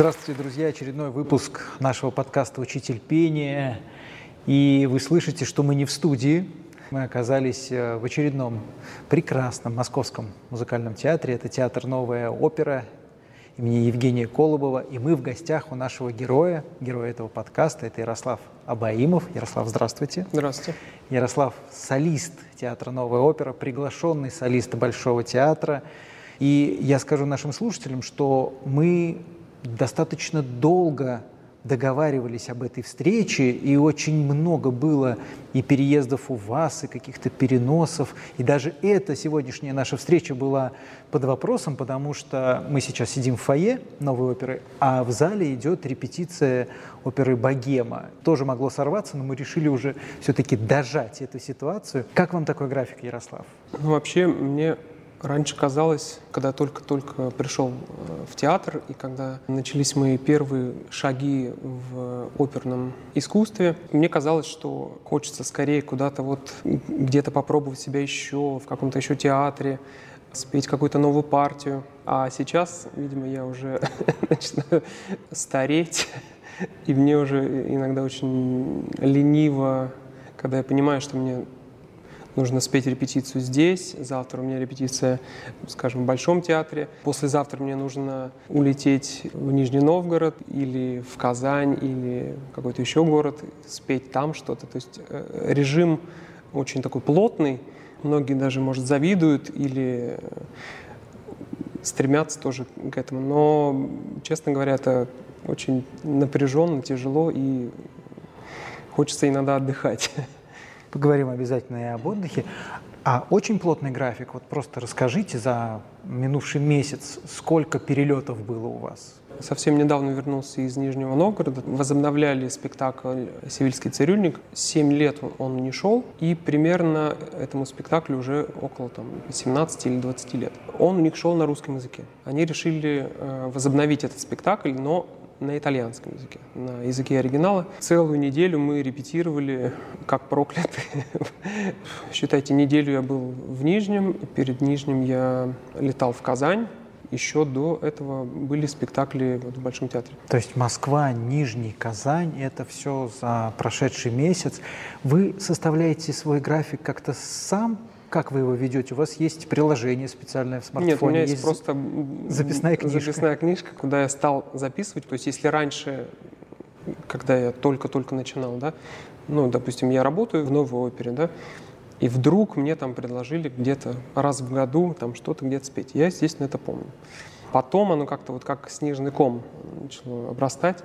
Здравствуйте, друзья! Очередной выпуск нашего подкаста «Учитель пения». И вы слышите, что мы не в студии. Мы оказались э, в очередном прекрасном московском музыкальном театре. Это театр «Новая опера» имени Евгения Колобова. И мы в гостях у нашего героя, героя этого подкаста. Это Ярослав Абаимов. Ярослав, здравствуйте. Здравствуйте. Ярослав – солист театра «Новая опера», приглашенный солист Большого театра. И я скажу нашим слушателям, что мы достаточно долго договаривались об этой встрече, и очень много было и переездов у вас, и каких-то переносов. И даже эта сегодняшняя наша встреча была под вопросом, потому что мы сейчас сидим в фойе новой оперы, а в зале идет репетиция оперы «Богема». Тоже могло сорваться, но мы решили уже все-таки дожать эту ситуацию. Как вам такой график, Ярослав? Ну, вообще, мне Раньше казалось, когда только-только пришел э, в театр, и когда начались мои первые шаги в оперном искусстве, мне казалось, что хочется скорее куда-то вот где-то попробовать себя еще, в каком-то еще театре, спеть какую-то новую партию. А сейчас, видимо, я уже начинаю стареть, и мне уже иногда очень лениво, когда я понимаю, что мне нужно спеть репетицию здесь, завтра у меня репетиция, скажем, в Большом театре, послезавтра мне нужно улететь в Нижний Новгород или в Казань или какой-то еще город, спеть там что-то. То есть э, режим очень такой плотный, многие даже, может, завидуют или стремятся тоже к этому. Но, честно говоря, это очень напряженно, тяжело и хочется иногда отдыхать. Поговорим обязательно и об отдыхе. А очень плотный график. Вот просто расскажите за минувший месяц, сколько перелетов было у вас? Совсем недавно вернулся из Нижнего Новгорода. Возобновляли спектакль «Севильский цирюльник». Семь лет он не шел, и примерно этому спектаклю уже около там, 17 или 20 лет. Он у них шел на русском языке. Они решили э, возобновить этот спектакль, но на итальянском языке, на языке оригинала. Целую неделю мы репетировали как проклятые. Считайте, неделю я был в Нижнем, перед Нижним я летал в Казань, еще до этого были спектакли вот в Большом театре. То есть Москва, Нижний, Казань – это все за прошедший месяц. Вы составляете свой график как-то сам как вы его ведете? У вас есть приложение специальное в смартфоне? Нет, у меня есть, есть просто записная книжка. записная книжка, куда я стал записывать. То есть если раньше, когда я только-только начинал, да, ну, допустим, я работаю в новой опере, да, и вдруг мне там предложили где-то раз в году там что-то где-то спеть. Я, естественно, это помню. Потом оно как-то вот как снежный ком начало обрастать.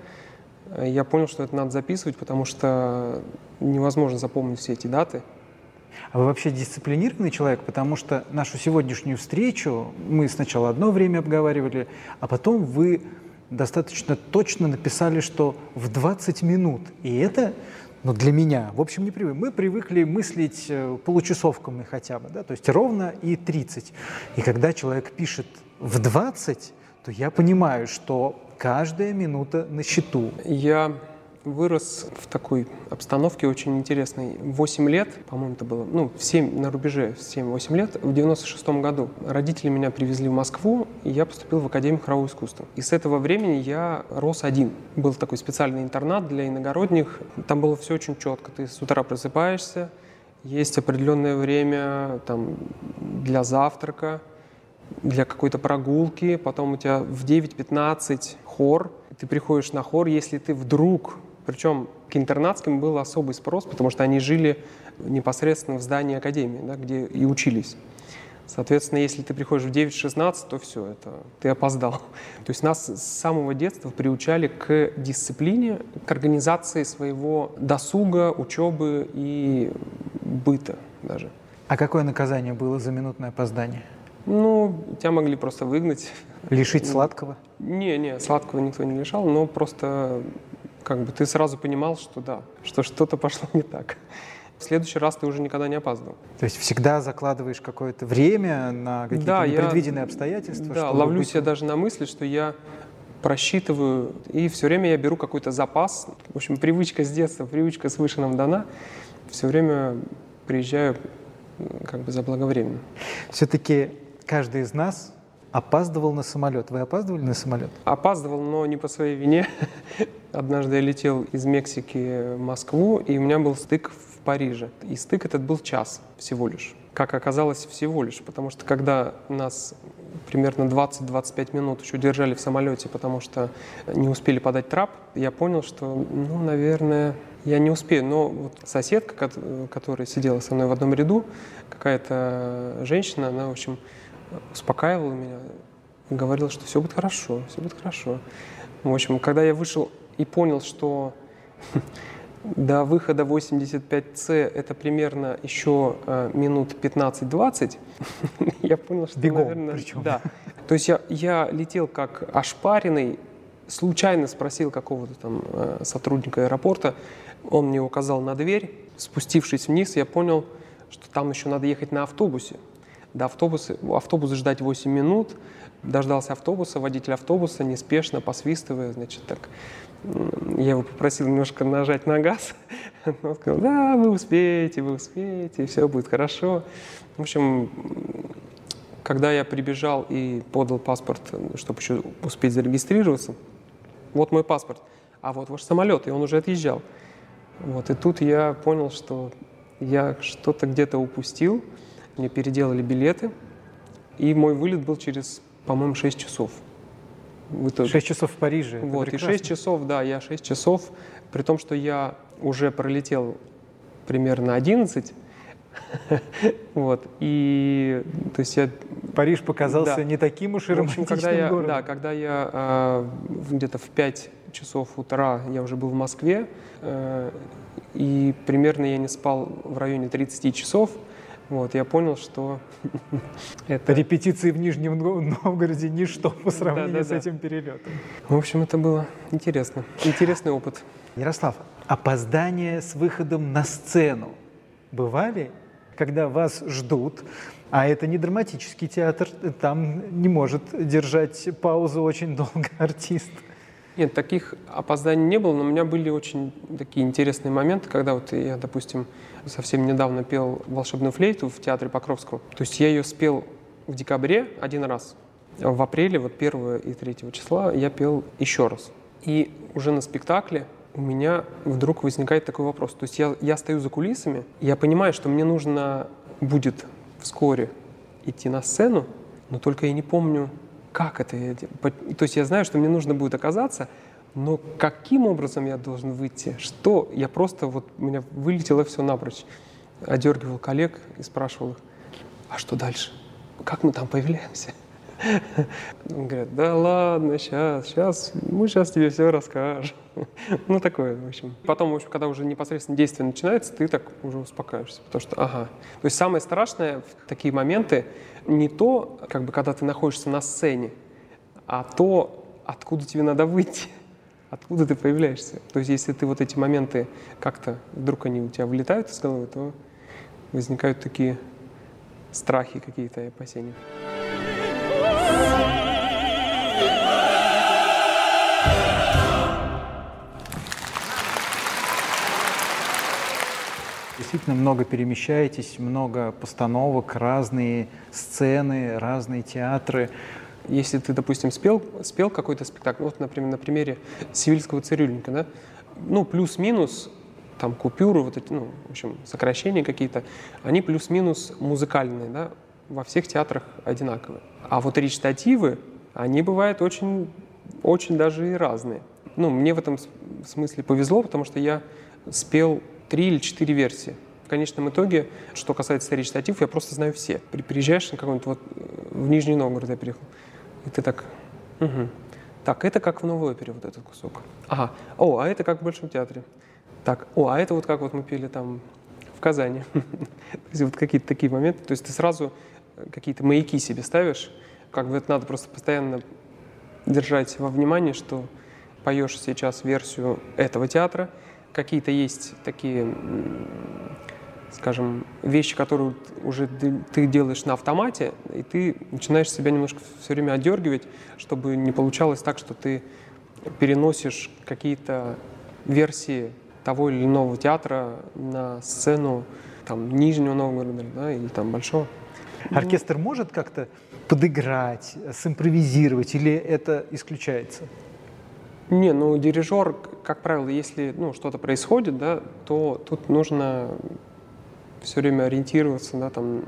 Я понял, что это надо записывать, потому что невозможно запомнить все эти даты. А вы вообще дисциплинированный человек, потому что нашу сегодняшнюю встречу мы сначала одно время обговаривали, а потом вы достаточно точно написали, что в 20 минут. И это ну, для меня, в общем, не привык. Мы привыкли мыслить э, получасовками хотя бы, да, то есть ровно и 30. И когда человек пишет в 20, то я понимаю, что каждая минута на счету. Я вырос в такой обстановке очень интересной. Восемь лет, по-моему, это было, ну, в 7, на рубеже 7-8 лет, в 96 году родители меня привезли в Москву, и я поступил в Академию хорового искусства. И с этого времени я рос один. Был такой специальный интернат для иногородних. Там было все очень четко. Ты с утра просыпаешься, есть определенное время там, для завтрака, для какой-то прогулки, потом у тебя в 9.15 хор, ты приходишь на хор, если ты вдруг причем к интернатским был особый спрос, потому что они жили непосредственно в здании академии, да, где и учились. Соответственно, если ты приходишь в 9-16, то все, это ты опоздал. То есть нас с самого детства приучали к дисциплине, к организации своего досуга, учебы и быта даже. А какое наказание было за минутное опоздание? Ну, тебя могли просто выгнать. Лишить сладкого? Не, не, сладкого никто не лишал, но просто как бы ты сразу понимал, что да, что что-то пошло не так. В следующий раз ты уже никогда не опаздывал. То есть всегда закладываешь какое-то время на какие-то да, непредвиденные я, обстоятельства? Да, ловлюсь быть... я даже на мысли, что я просчитываю, и все время я беру какой-то запас. В общем, привычка с детства, привычка свыше нам дана. Все время приезжаю как бы заблаговременно. Все-таки каждый из нас опаздывал на самолет. Вы опаздывали на самолет? Опаздывал, но не по своей вине. Однажды я летел из Мексики в Москву, и у меня был стык в Париже. И стык этот был час всего лишь. Как оказалось, всего лишь. Потому что когда нас примерно 20-25 минут еще держали в самолете, потому что не успели подать трап, я понял, что, ну, наверное, я не успею. Но вот соседка, которая сидела со мной в одном ряду, какая-то женщина, она, в общем, успокаивала меня, говорила, что все будет хорошо, все будет хорошо. В общем, когда я вышел и понял, что до выхода 85C это примерно еще э, минут 15-20, я понял, что, Бегом, наверное, причем. да. То есть я, я летел как ошпаренный, случайно спросил какого-то там э, сотрудника аэропорта, он мне указал на дверь, спустившись вниз, я понял, что там еще надо ехать на автобусе. До автобуса, автобуса ждать 8 минут, дождался автобуса, водитель автобуса неспешно, посвистывая, значит, так, я его попросил немножко нажать на газ, он сказал, да, вы успеете, вы успеете, все будет хорошо. В общем, когда я прибежал и подал паспорт, чтобы еще успеть зарегистрироваться, вот мой паспорт, а вот ваш самолет, и он уже отъезжал. Вот, и тут я понял, что я что-то где-то упустил, мне переделали билеты, и мой вылет был через, по-моему, 6 часов. В итоге. 6 часов в Париже. Вот, и 6 часов, да, я 6 часов, при том, что я уже пролетел примерно 11, вот, и, то есть я... Париж показался да. не таким уж и романтичным когда я, городом. Да, когда я э, где-то в 5 часов утра я уже был в Москве, э, и примерно я не спал в районе 30 часов, вот, я понял, что это... Репетиции в Нижнем Новгороде ничто по сравнению да, да, с да. этим перелетом. В общем, это было интересно. Интересный опыт. Ярослав, опоздание с выходом на сцену бывали, когда вас ждут, а это не драматический театр, там не может держать паузу очень долго артист. Нет, таких опозданий не было, но у меня были очень такие интересные моменты, когда вот я, допустим, совсем недавно пел волшебную флейту в театре Покровского. То есть я ее спел в декабре один раз. В апреле, вот 1 и 3 числа, я пел еще раз. И уже на спектакле у меня вдруг возникает такой вопрос. То есть я, я стою за кулисами, я понимаю, что мне нужно будет вскоре идти на сцену, но только я не помню, как это я То есть я знаю, что мне нужно будет оказаться, но каким образом я должен выйти? Что? Я просто вот, у меня вылетело все напрочь. Одергивал коллег и спрашивал их, а что дальше? Как мы там появляемся? Он говорит, да ладно, сейчас, сейчас, мы сейчас тебе все расскажем. Ну, такое, в общем. Потом, в общем, когда уже непосредственно действие начинается, ты так уже успокаиваешься, потому что, ага. То есть самое страшное в такие моменты не то, как бы, когда ты находишься на сцене, а то, откуда тебе надо выйти, откуда ты появляешься. То есть если ты вот эти моменты как-то, вдруг они у тебя вылетают из головы, то возникают такие страхи какие-то и опасения. Действительно много перемещаетесь, много постановок, разные сцены, разные театры. Если ты, допустим, спел, спел какой-то спектакль, вот, например, на примере «Сивильского цирюльника», да, ну, плюс-минус, там, купюры, вот эти, ну, в общем, сокращения какие-то, они плюс-минус музыкальные, да, во всех театрах одинаковые. А вот речитативы, они бывают очень, очень даже и разные. Ну, мне в этом смысле повезло, потому что я спел три или четыре версии. В конечном итоге, что касается речитативов, я просто знаю все. Приезжаешь на какой-нибудь вот э, в Нижний Новгород я приехал, и ты так, угу. так, это как в новой опере вот этот кусок. Ага, о, а это как в Большом театре. Так, о, а это вот как вот мы пели там в Казани. То есть вот какие-то такие моменты. То есть ты сразу э, какие-то маяки себе ставишь, как бы это надо просто постоянно держать во внимании, что поешь сейчас версию этого театра, какие-то есть такие, скажем, вещи, которые уже ты делаешь на автомате, и ты начинаешь себя немножко все время отдергивать, чтобы не получалось так, что ты переносишь какие-то версии того или иного театра на сцену там, Нижнего Новгорода да, или там Большого. Оркестр может как-то подыграть, симпровизировать, или это исключается? Не, ну дирижер, как правило, если ну, что-то происходит, да, то тут нужно все время ориентироваться, да, там,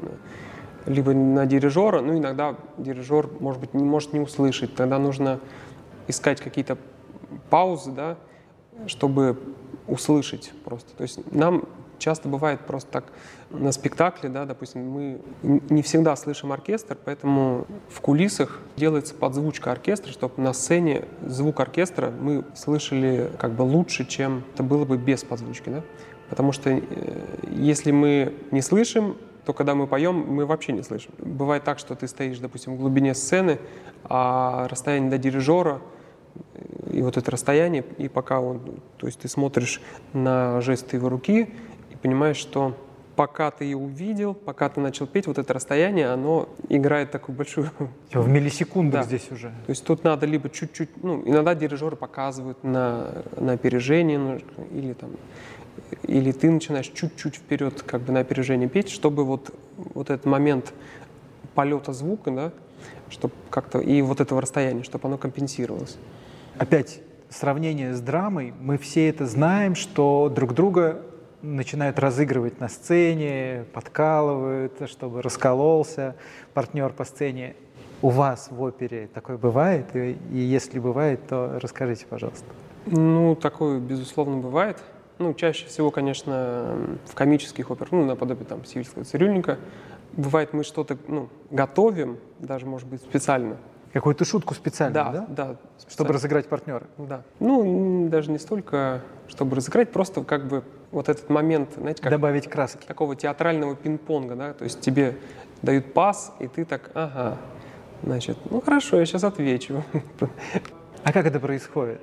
либо на дирижера, ну иногда дирижер, может быть, не может не услышать, тогда нужно искать какие-то паузы, да, чтобы услышать просто. То есть нам часто бывает просто так на спектакле, да, допустим, мы не всегда слышим оркестр, поэтому в кулисах делается подзвучка оркестра, чтобы на сцене звук оркестра мы слышали как бы лучше, чем это было бы без подзвучки, да. Потому что э, если мы не слышим, то когда мы поем, мы вообще не слышим. Бывает так, что ты стоишь, допустим, в глубине сцены, а расстояние до дирижера и вот это расстояние, и пока он, то есть ты смотришь на жесты его руки и понимаешь, что пока ты ее увидел, пока ты начал петь, вот это расстояние, оно играет такую большую... В миллисекундах да. здесь уже. То есть тут надо либо чуть-чуть, ну, иногда дирижеры показывают на, на опережение, ну, или там, или ты начинаешь чуть-чуть вперед, как бы на опережение петь, чтобы вот, вот этот момент полета звука, да, чтобы как-то, и вот этого расстояния, чтобы оно компенсировалось. Опять сравнение с драмой, мы все это знаем, что друг друга начинают разыгрывать на сцене, подкалывают, чтобы раскололся партнер по сцене. У вас в опере такое бывает? И, и если бывает, то расскажите, пожалуйста. Ну, такое, безусловно, бывает. Ну, чаще всего, конечно, в комических операх, ну, наподобие там «Сивильского цирюльника», бывает, мы что-то ну, готовим, даже, может быть, специально. Какую-то шутку специально, да? Да, да. Специально. Чтобы разыграть партнера? Да. Ну, даже не столько, чтобы разыграть, просто как бы вот этот момент, знаете, как... Добавить краски. Такого театрального пинг-понга, да, то есть тебе дают пас, и ты так, ага, значит, ну хорошо, я сейчас отвечу. А как это происходит?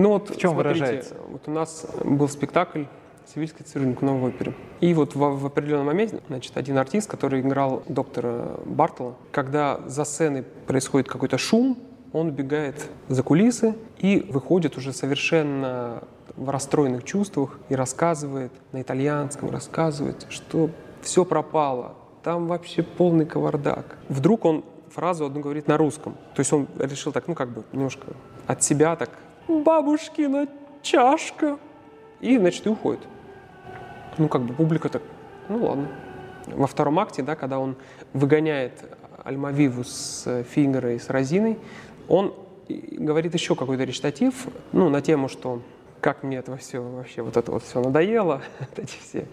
Ну вот, в чем смотрите, выражается? Вот у нас был спектакль «Сивильский цирюльник» в новой опере. И вот в, в определенном моменте, значит, один артист, который играл доктора Бартла, когда за сценой происходит какой-то шум, он убегает за кулисы и выходит уже совершенно в расстроенных чувствах и рассказывает на итальянском, рассказывает, что все пропало, там вообще полный кавардак. Вдруг он фразу одну говорит на русском. То есть он решил так, ну как бы немножко от себя так «бабушкина чашка». И, значит, и уходит. Ну, как бы публика так, ну ладно. Во втором акте, да, когда он выгоняет Альмавиву с Фингера и с Розиной, он говорит еще какой-то речитатив, ну, на тему, что как мне это все вообще, вот это вот все надоело, эти все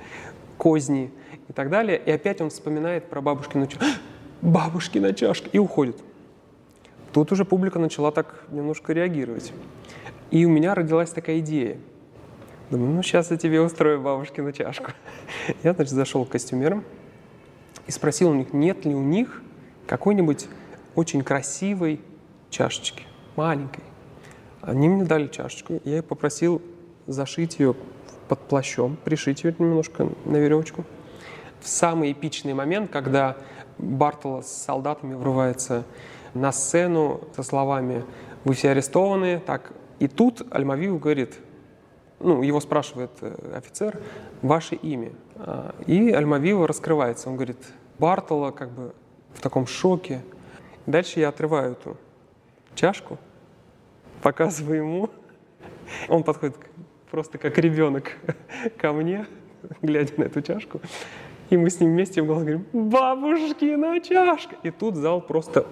козни и так далее. И опять он вспоминает про бабушкину чашку. Бабушкина чашка! И уходит. Тут уже публика начала так немножко реагировать. И у меня родилась такая идея. Думаю, ну сейчас я тебе устрою бабушкину чашку. Я, значит, зашел к костюмерам и спросил у них, нет ли у них какой-нибудь очень красивой чашечки, маленькой. Они мне дали чашечку, я их попросил зашить ее под плащом, пришить ее немножко на веревочку. В самый эпичный момент, когда Бартола с солдатами врывается на сцену со словами «Вы все арестованы», так, и тут Альмавиев говорит, ну, его спрашивает э, офицер, ваше имя. А, и Альмавива раскрывается, он говорит, Бартола как бы в таком шоке. Дальше я отрываю эту чашку, показываю ему. Он подходит просто как ребенок ко мне, глядя на эту чашку. И мы с ним вместе в голос говорим «Бабушкина чашка!» И тут зал просто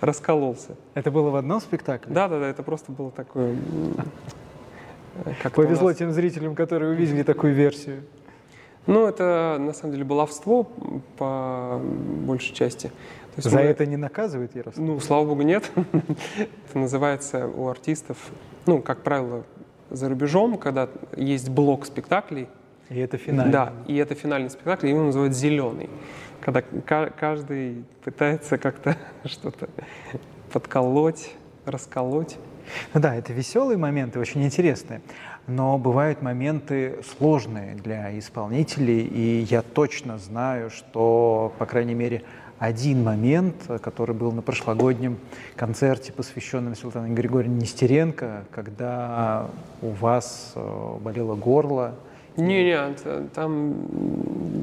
раскололся. Это было в одном спектакле? Да, да, да, это просто было такое... Как Повезло нас... тем зрителям, которые увидели такую версию. Ну, это на самом деле баловство по большей части. То есть За мы... это не наказывают Ярослав? Ну, слава богу, нет. это называется у артистов, ну, как правило, за рубежом, когда есть блок спектаклей. И это финальный. Да, и это финальный спектакль, его называют «зеленый». Когда каждый пытается как-то что-то подколоть, расколоть. Ну да, это веселые моменты, очень интересные. Но бывают моменты сложные для исполнителей, и я точно знаю, что, по крайней мере, один момент, который был на прошлогоднем концерте, посвященном Светлане Григорьевне Нестеренко, когда у вас э, болело горло. Не, нет, там...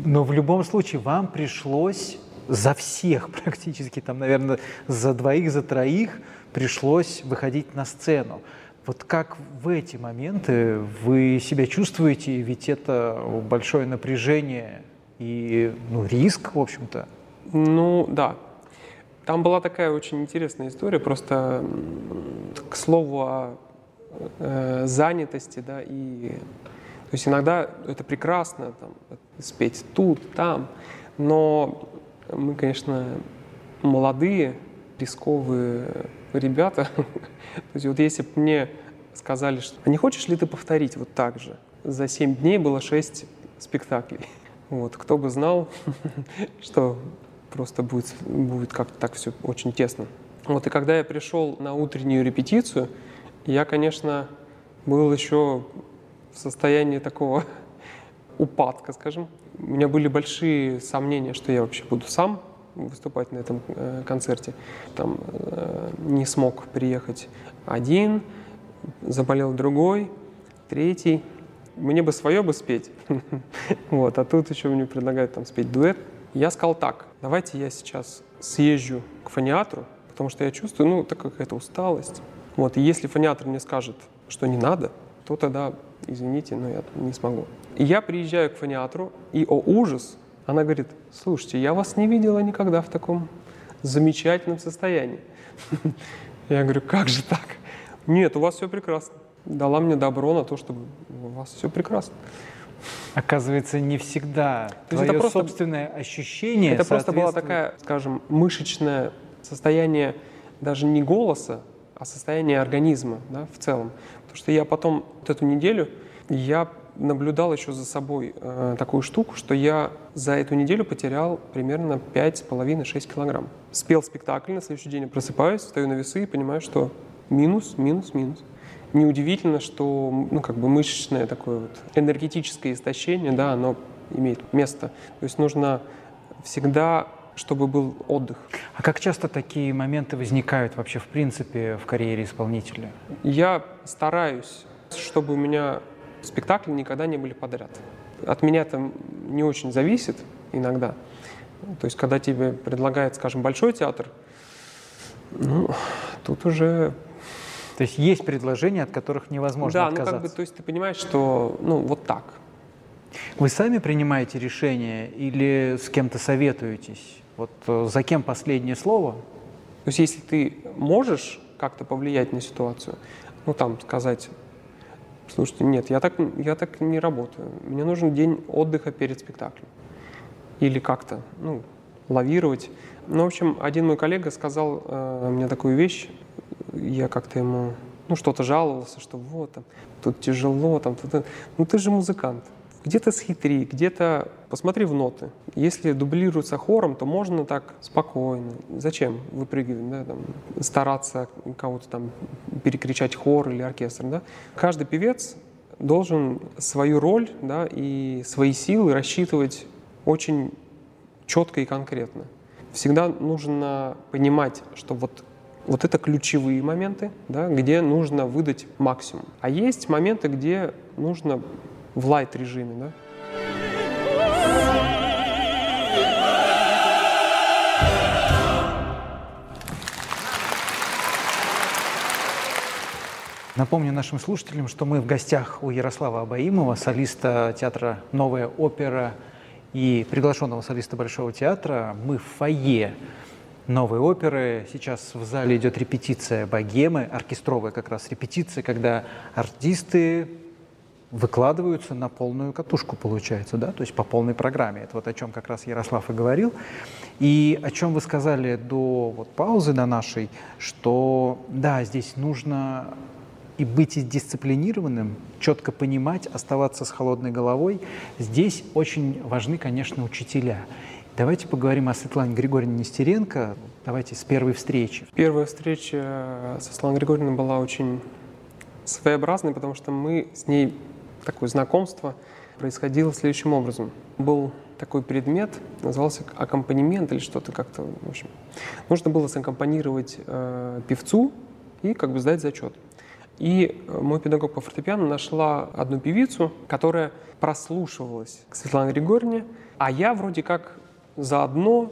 Но в любом случае вам пришлось за всех практически, там, наверное, за двоих, за троих пришлось выходить на сцену. Вот как в эти моменты вы себя чувствуете? Ведь это большое напряжение и ну, риск, в общем-то. Ну, да. Там была такая очень интересная история, просто к слову о э, занятости, да, и то есть иногда это прекрасно, там, спеть тут, там, но мы, конечно, молодые, рисковые ребята. То есть вот если бы мне сказали, что а не хочешь ли ты повторить вот так же? За семь дней было шесть спектаклей. Вот, кто бы знал, что просто будет, будет как-то так все очень тесно. Вот, и когда я пришел на утреннюю репетицию, я, конечно, был еще в состоянии такого упадка, скажем. У меня были большие сомнения, что я вообще буду сам выступать на этом э, концерте. Там э, не смог приехать один, заболел другой, третий. Мне бы свое бы спеть. вот, а тут еще мне предлагают там спеть дуэт. Я сказал так, давайте я сейчас съезжу к фониатру, потому что я чувствую, ну, так какая-то усталость. Вот, и если фониатр мне скажет, что не надо, то тогда, извините, но я не смогу. И я приезжаю к фониатру, и, о ужас, она говорит, слушайте, я вас не видела никогда в таком замечательном состоянии. Я говорю, как же так? Нет, у вас все прекрасно. Дала мне добро на то, чтобы у вас все прекрасно. Оказывается, не всегда То твое это просто, собственное ощущение Это просто была такая, скажем, мышечное состояние даже не голоса, а состояние организма да, в целом. Потому что я потом вот эту неделю, я наблюдал еще за собой э, такую штуку, что я за эту неделю потерял примерно 5,5-6 килограмм. Спел спектакль, на следующий день я просыпаюсь, стою на весы и понимаю, что минус, минус, минус. Неудивительно, что ну, как бы мышечное такое вот энергетическое истощение, да, оно имеет место. То есть нужно всегда чтобы был отдых. А как часто такие моменты возникают вообще в принципе в карьере исполнителя? Я стараюсь, чтобы у меня спектакли никогда не были подряд. От меня это не очень зависит иногда. То есть, когда тебе предлагают, скажем, большой театр, ну, тут уже... То есть есть предложения, от которых невозможно да, отказаться? Да, ну как бы, то есть ты понимаешь, что, ну, вот так. Вы сами принимаете решения или с кем-то советуетесь? Вот э, за кем последнее слово? То есть если ты можешь как-то повлиять на ситуацию, ну там сказать, слушайте, нет, я так, я так не работаю, мне нужен день отдыха перед спектаклем. Или как-то, ну, лавировать. Ну, в общем, один мой коллега сказал э, мне такую вещь, я как-то ему, ну, что-то жаловался, что вот, там, тут тяжело, там, тут, ну, ты же музыкант, где-то схитри, где-то посмотри в ноты. Если дублируется хором, то можно так спокойно. Зачем выпрыгивать, да, там, стараться кого-то там перекричать хор или оркестр, да? Каждый певец должен свою роль, да, и свои силы рассчитывать очень четко и конкретно. Всегда нужно понимать, что вот вот это ключевые моменты, да, где нужно выдать максимум. А есть моменты, где нужно в лайт режиме, да? Напомню нашим слушателям, что мы в гостях у Ярослава Абаимова, солиста театра «Новая опера» и приглашенного солиста Большого театра. Мы в фойе новой оперы. Сейчас в зале идет репетиция богемы, оркестровая как раз репетиция, когда артисты выкладываются на полную катушку, получается, да, то есть по полной программе. Это вот о чем как раз Ярослав и говорил. И о чем вы сказали до вот паузы до нашей, что да, здесь нужно и быть дисциплинированным, четко понимать, оставаться с холодной головой. Здесь очень важны, конечно, учителя. Давайте поговорим о Светлане Григорьевне Нестеренко. Давайте с первой встречи. Первая встреча со Светланой Григорьевной была очень своеобразной, потому что мы с ней такое знакомство происходило следующим образом. Был такой предмет, назывался аккомпанемент или что-то как-то, в общем. Нужно было саккомпанировать э, певцу и как бы сдать зачет. И э, мой педагог по фортепиано нашла одну певицу, которая прослушивалась к Светлане Григорьевне, а я вроде как заодно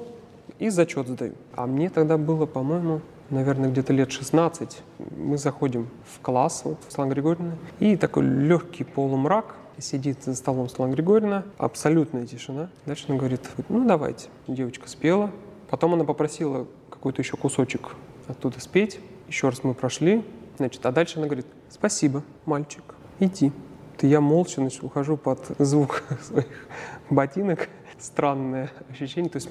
и зачет сдаю. А мне тогда было, по-моему, наверное, где-то лет 16. Мы заходим в класс, вот, в Светлана Григорьевна, и такой легкий полумрак, сидит за столом Светлана Григорьевна, абсолютная тишина. Дальше она говорит, ну давайте. Девочка спела, потом она попросила какой-то еще кусочек оттуда спеть. Еще раз мы прошли, значит, а дальше она говорит, спасибо, мальчик, иди. То я молча значит, ухожу под звук своих ботинок. Странное ощущение. То есть,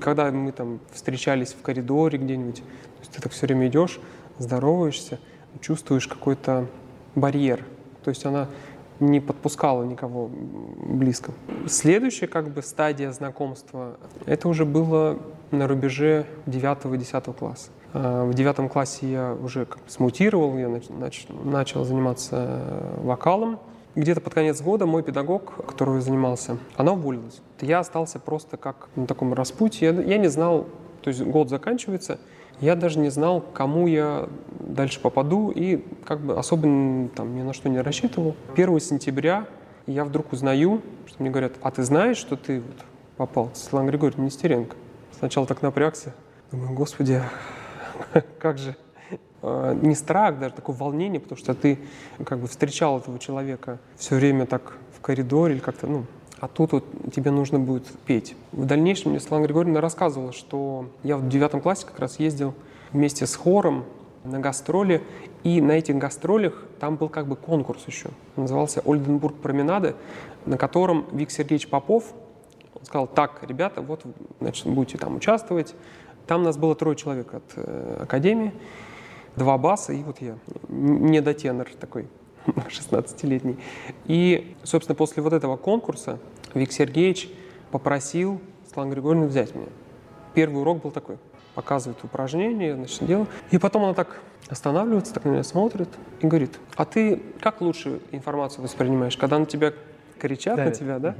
когда мы там встречались в коридоре где-нибудь, то есть ты так все время идешь, здороваешься, чувствуешь какой-то барьер. То есть она не подпускала никого близко. Следующая как бы стадия знакомства, это уже было на рубеже 9-10 класса. А, в девятом классе я уже как смутировал, я нач, начал заниматься вокалом. Где-то под конец года мой педагог, который занимался, она уволилась. Я остался просто как на таком распутье. Я, я не знал, то есть год заканчивается, я даже не знал, кому я дальше попаду, и как бы особо там ни на что не рассчитывал. 1 сентября я вдруг узнаю, что мне говорят, а ты знаешь, что ты вот попал? Светлана Григорьевна Нестеренко. Сначала так напрягся. Думаю, господи, как же а, не страх, даже такое волнение, потому что ты как бы встречал этого человека все время так в коридоре или как-то, ну, а тут вот тебе нужно будет петь. В дальнейшем мне Светлана Григорьевна рассказывала, что я в девятом классе как раз ездил вместе с хором на гастроли, и на этих гастролях там был как бы конкурс еще. Назывался «Ольденбург променады», на котором Вик Сергеевич Попов он сказал, так, ребята, вот, значит, будете там участвовать. Там нас было трое человек от э, академии, два баса и вот я, недотенор такой. 16-летний. И, собственно, после вот этого конкурса Вик Сергеевич попросил Светлану Григорьевну взять меня. Первый урок был такой. Показывает упражнение, значит, дело. И потом она так останавливается, так на меня смотрит и говорит, а ты как лучше информацию воспринимаешь? Когда на тебя кричат да, на тебя, да?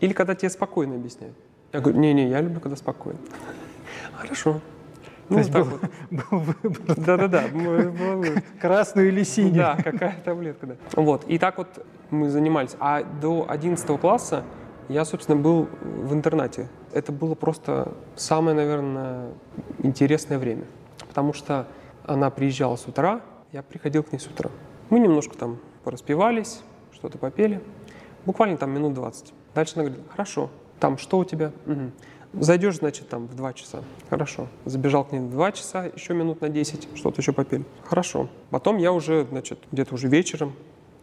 Или когда тебе спокойно объясняют? Я говорю, не-не, я люблю, когда спокойно. Хорошо. Ну, То есть был, вот. был выбор. Да-да-да. Красную или синюю. Да, какая таблетка, да. Вот, и так вот мы занимались. А до 11 класса я, собственно, был в интернате. Это было просто самое, наверное, интересное время. Потому что она приезжала с утра, я приходил к ней с утра. Мы немножко там пораспевались, что-то попели. Буквально там минут 20. Дальше она говорит, хорошо, там что у тебя? Угу. Зайдешь, значит, там в 2 часа. Хорошо. Забежал к ней в 2 часа, еще минут на 10, что-то еще попили. Хорошо. Потом я уже, значит, где-то уже вечером,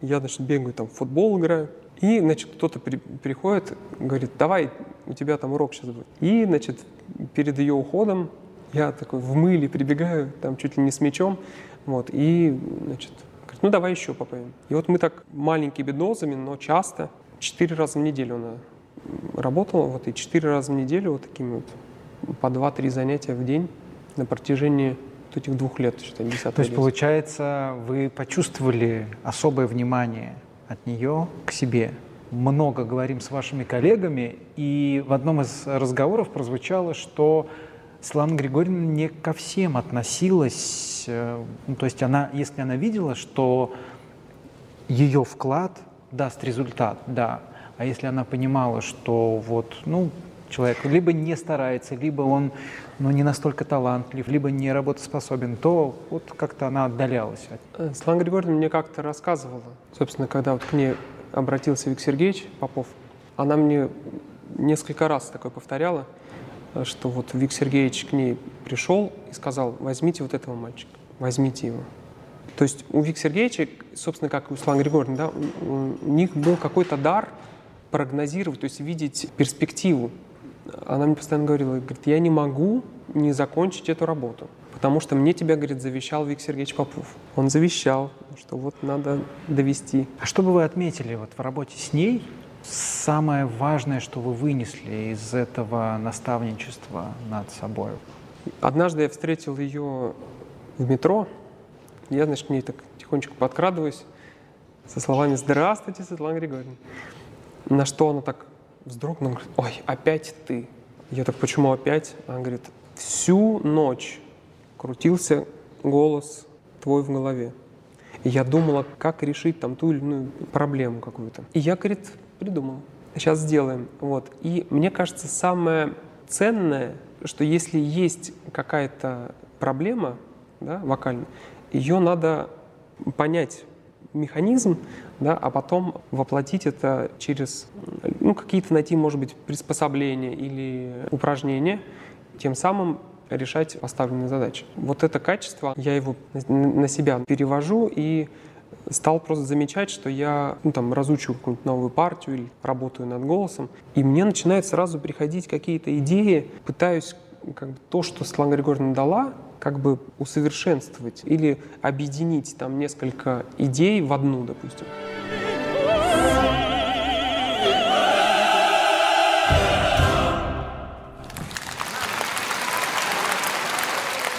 я, значит, бегаю там в футбол играю. И, значит, кто-то при, приходит, говорит, давай, у тебя там урок сейчас будет. И, значит, перед ее уходом я такой в мыле прибегаю, там чуть ли не с мячом, вот, и, значит, говорит, ну давай еще попоем. И вот мы так маленькими дозами, но часто, четыре раза в неделю она работала вот и четыре раза в неделю вот такими вот по два-три занятия в день на протяжении вот этих двух лет, считай, 10 То есть, получается, вы почувствовали особое внимание от нее к себе. Много говорим с вашими коллегами, и в одном из разговоров прозвучало, что Светлана Григорьевна не ко всем относилась, э, ну, то есть она, если она видела, что ее вклад даст результат, да, а если она понимала, что вот, ну, человек либо не старается, либо он ну, не настолько талантлив, либо не работоспособен, то вот как-то она отдалялась. Э, Светлана Григорьевна мне как-то рассказывала, собственно, когда вот к ней обратился Виктор Сергеевич Попов, она мне несколько раз такое повторяла, э, что вот Виктор Сергеевич к ней пришел и сказал, возьмите вот этого мальчика, возьмите его. То есть у Виктора Сергеевича, собственно, как и у Светланы Григорьевны, да, у них был какой-то дар прогнозировать, то есть видеть перспективу. Она мне постоянно говорила, говорит, я не могу не закончить эту работу, потому что мне тебя, говорит, завещал Виктор Сергеевич Попов. Он завещал, что вот надо довести. А что бы вы отметили вот в работе с ней, самое важное, что вы вынесли из этого наставничества над собой? Однажды я встретил ее в метро, я, значит, к ней так тихонечко подкрадываюсь со словами «Здравствуйте, Светлана Григорьевна». На что она так вздрогнула, говорит, ой, опять ты. Я так, почему опять? Она говорит, всю ночь крутился голос твой в голове. И я думала, как решить там ту или иную проблему какую-то. И я, говорит, придумал. Сейчас сделаем. Вот. И мне кажется, самое ценное что если есть какая-то проблема да, вокальная, ее надо понять механизм, да, а потом воплотить это через ну, какие-то найти, может быть, приспособления или упражнения, тем самым решать поставленные задачи. Вот это качество, я его на себя перевожу и стал просто замечать, что я ну, там, разучиваю какую-нибудь новую партию или работаю над голосом, и мне начинают сразу приходить какие-то идеи, пытаюсь как бы, то, что Светлана Григорьевна дала, как бы усовершенствовать или объединить там несколько идей в одну, допустим.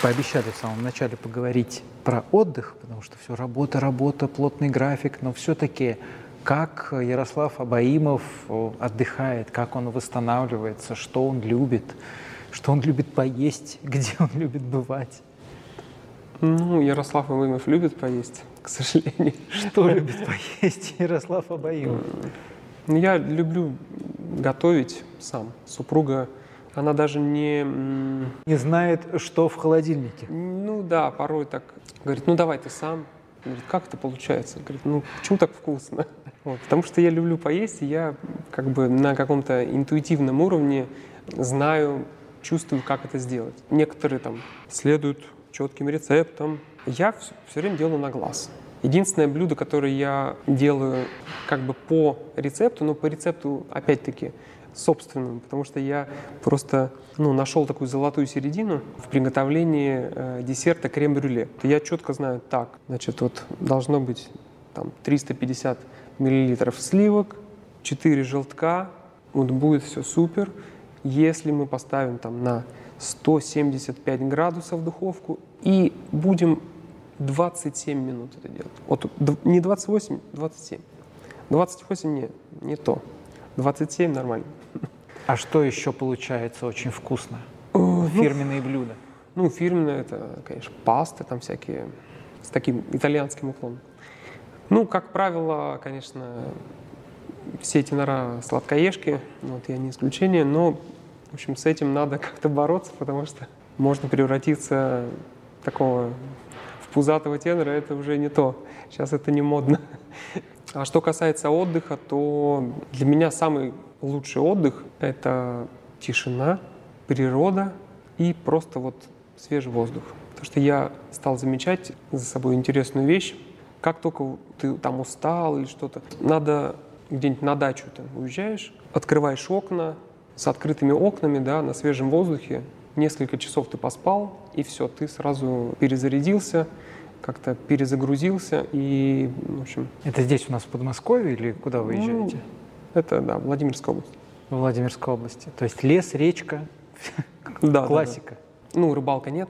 Пообещали в самом начале поговорить про отдых, потому что все работа, работа, плотный график, но все-таки как Ярослав Абаимов отдыхает, как он восстанавливается, что он любит, что он любит поесть, где он любит бывать. Ну, Ярослав Абаимов любит поесть, к сожалению. Что любит поесть Ярослав Абаимов? Ну, я люблю готовить сам. Супруга она даже не... Не знает, что в холодильнике. Ну да, порой так. Говорит, ну давай ты сам. Говорит, как это получается? Говорит, ну почему так вкусно? Вот, потому что я люблю поесть, и я как бы на каком-то интуитивном уровне знаю, чувствую, как это сделать. Некоторые там следуют четким рецептам. Я все, все время делаю на глаз. Единственное блюдо, которое я делаю как бы по рецепту, но по рецепту, опять-таки, собственным, потому что я просто ну, нашел такую золотую середину в приготовлении э, десерта крем-брюле. Я четко знаю, так, значит, вот должно быть там 350 миллилитров сливок, 4 желтка, вот будет все супер. Если мы поставим там на 175 градусов духовку и будем 27 минут это делать. Вот не 28, 27. 28 не, не то. 27 нормально. А что еще получается очень вкусно? Ну, Фирменные блюда. Ну, фирменные это, конечно, пасты там всякие с таким итальянским уклоном. Ну, как правило, конечно, все тенора сладкоежки, вот я не исключение, но, в общем, с этим надо как-то бороться, потому что можно превратиться в такого в пузатого тенора, это уже не то. Сейчас это не модно. А что касается отдыха, то для меня самый лучший отдых — это тишина, природа и просто вот свежий воздух. Потому что я стал замечать за собой интересную вещь. Как только ты там устал или что-то, надо где-нибудь на дачу ты уезжаешь, открываешь окна, с открытыми окнами, да, на свежем воздухе, несколько часов ты поспал, и все, ты сразу перезарядился, как-то перезагрузился и, в общем... Это здесь у нас в Подмосковье или куда вы езжаете? Ну, это, да, Владимирская область. В Владимирской области. То есть лес, речка, да, классика. Да, да. Ну, рыбалка нет.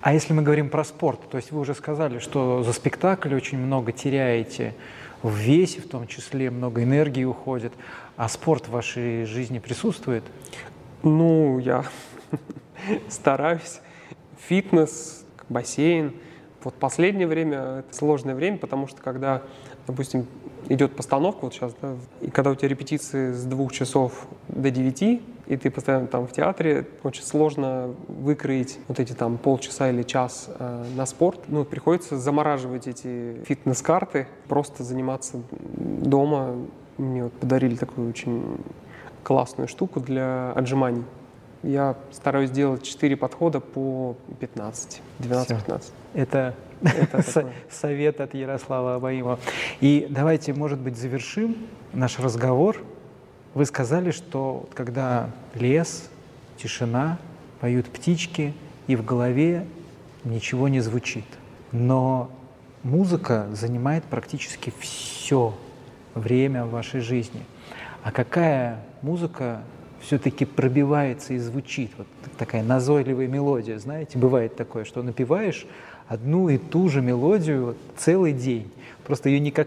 А если мы говорим про спорт, то есть вы уже сказали, что за спектакль очень много теряете в весе, в том числе много энергии уходит. А спорт в вашей жизни присутствует? Ну, я стараюсь. Фитнес, бассейн – вот последнее время это сложное время, потому что когда, допустим, идет постановка, вот сейчас, да, и когда у тебя репетиции с двух часов до девяти, и ты постоянно там в театре, очень сложно выкроить вот эти там полчаса или час э, на спорт. Ну, приходится замораживать эти фитнес-карты, просто заниматься дома. Мне вот подарили такую очень классную штуку для отжиманий. Я стараюсь делать 4 подхода по 15, 12-15. Это, Это совет от Ярослава Абаимова. И давайте, может быть, завершим наш разговор. Вы сказали, что когда лес, тишина, поют птички, и в голове ничего не звучит. Но музыка занимает практически все время в вашей жизни. А какая музыка все-таки пробивается и звучит. Вот такая назойливая мелодия, знаете, бывает такое, что напиваешь одну и ту же мелодию целый день. Просто ее никак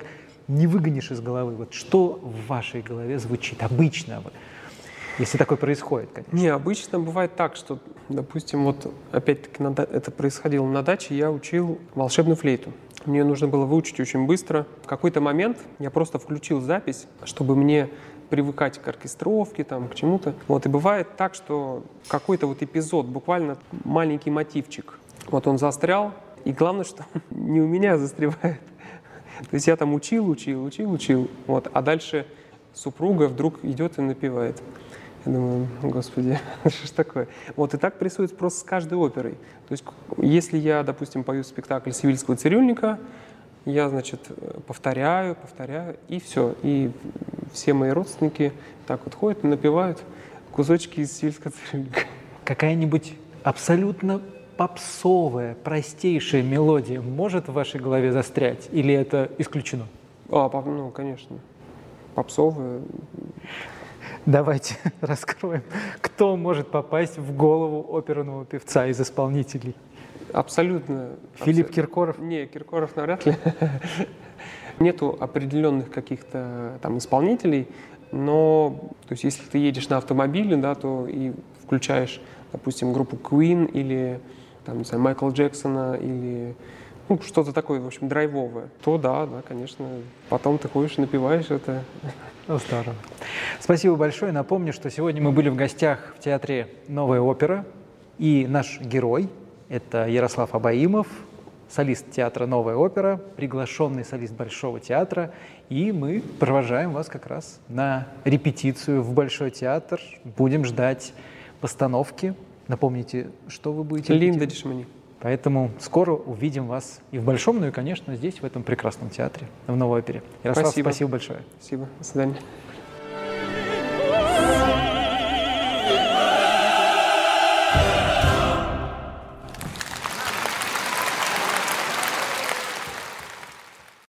не выгонишь из головы. Вот что в вашей голове звучит обычно? Если такое происходит, конечно. Не, обычно бывает так, что, допустим, вот опять-таки это происходило на даче, я учил волшебную флейту. Мне нужно было выучить очень быстро. В какой-то момент я просто включил запись, чтобы мне привыкать к оркестровке, там, к чему-то. Вот, и бывает так, что какой-то вот эпизод, буквально маленький мотивчик, вот он застрял, и главное, что не у меня застревает. То есть я там учил, учил, учил, учил, вот, а дальше супруга вдруг идет и напевает. Я думаю, господи, что ж такое? Вот и так происходит просто с каждой оперой. То есть если я, допустим, пою спектакль «Сивильского цирюльника», я, значит, повторяю, повторяю, и все. И все мои родственники так вот ходят и напевают кусочки из «Сивильского цирюльника». Какая-нибудь абсолютно попсовая, простейшая мелодия может в вашей голове застрять? Или это исключено? А, ну, конечно. Попсовая. Давайте раскроем, кто может попасть в голову оперного певца из исполнителей. Абсолютно. Филипп абсолютно. Киркоров? Не, Киркоров навряд ли. Нету определенных каких-то там исполнителей, но то есть если ты едешь на автомобиле, да, то и включаешь, допустим, группу Queen или там, не знаю, Майкла Джексона или ну, что-то такое, в общем, драйвовое, то да, да, конечно, потом ты ходишь напиваешь это. Ну, здорово. Спасибо большое. Напомню, что сегодня мы были в гостях в театре «Новая опера», и наш герой – это Ярослав Абаимов, солист театра «Новая опера», приглашенный солист Большого театра, и мы провожаем вас как раз на репетицию в Большой театр. Будем ждать постановки. Напомните, что вы будете Линда Дешмани. Поэтому скоро увидим вас и в Большом, ну и, конечно, здесь, в этом прекрасном театре, в Новой опере. Ярослав, спасибо, спасибо большое. Спасибо. До свидания.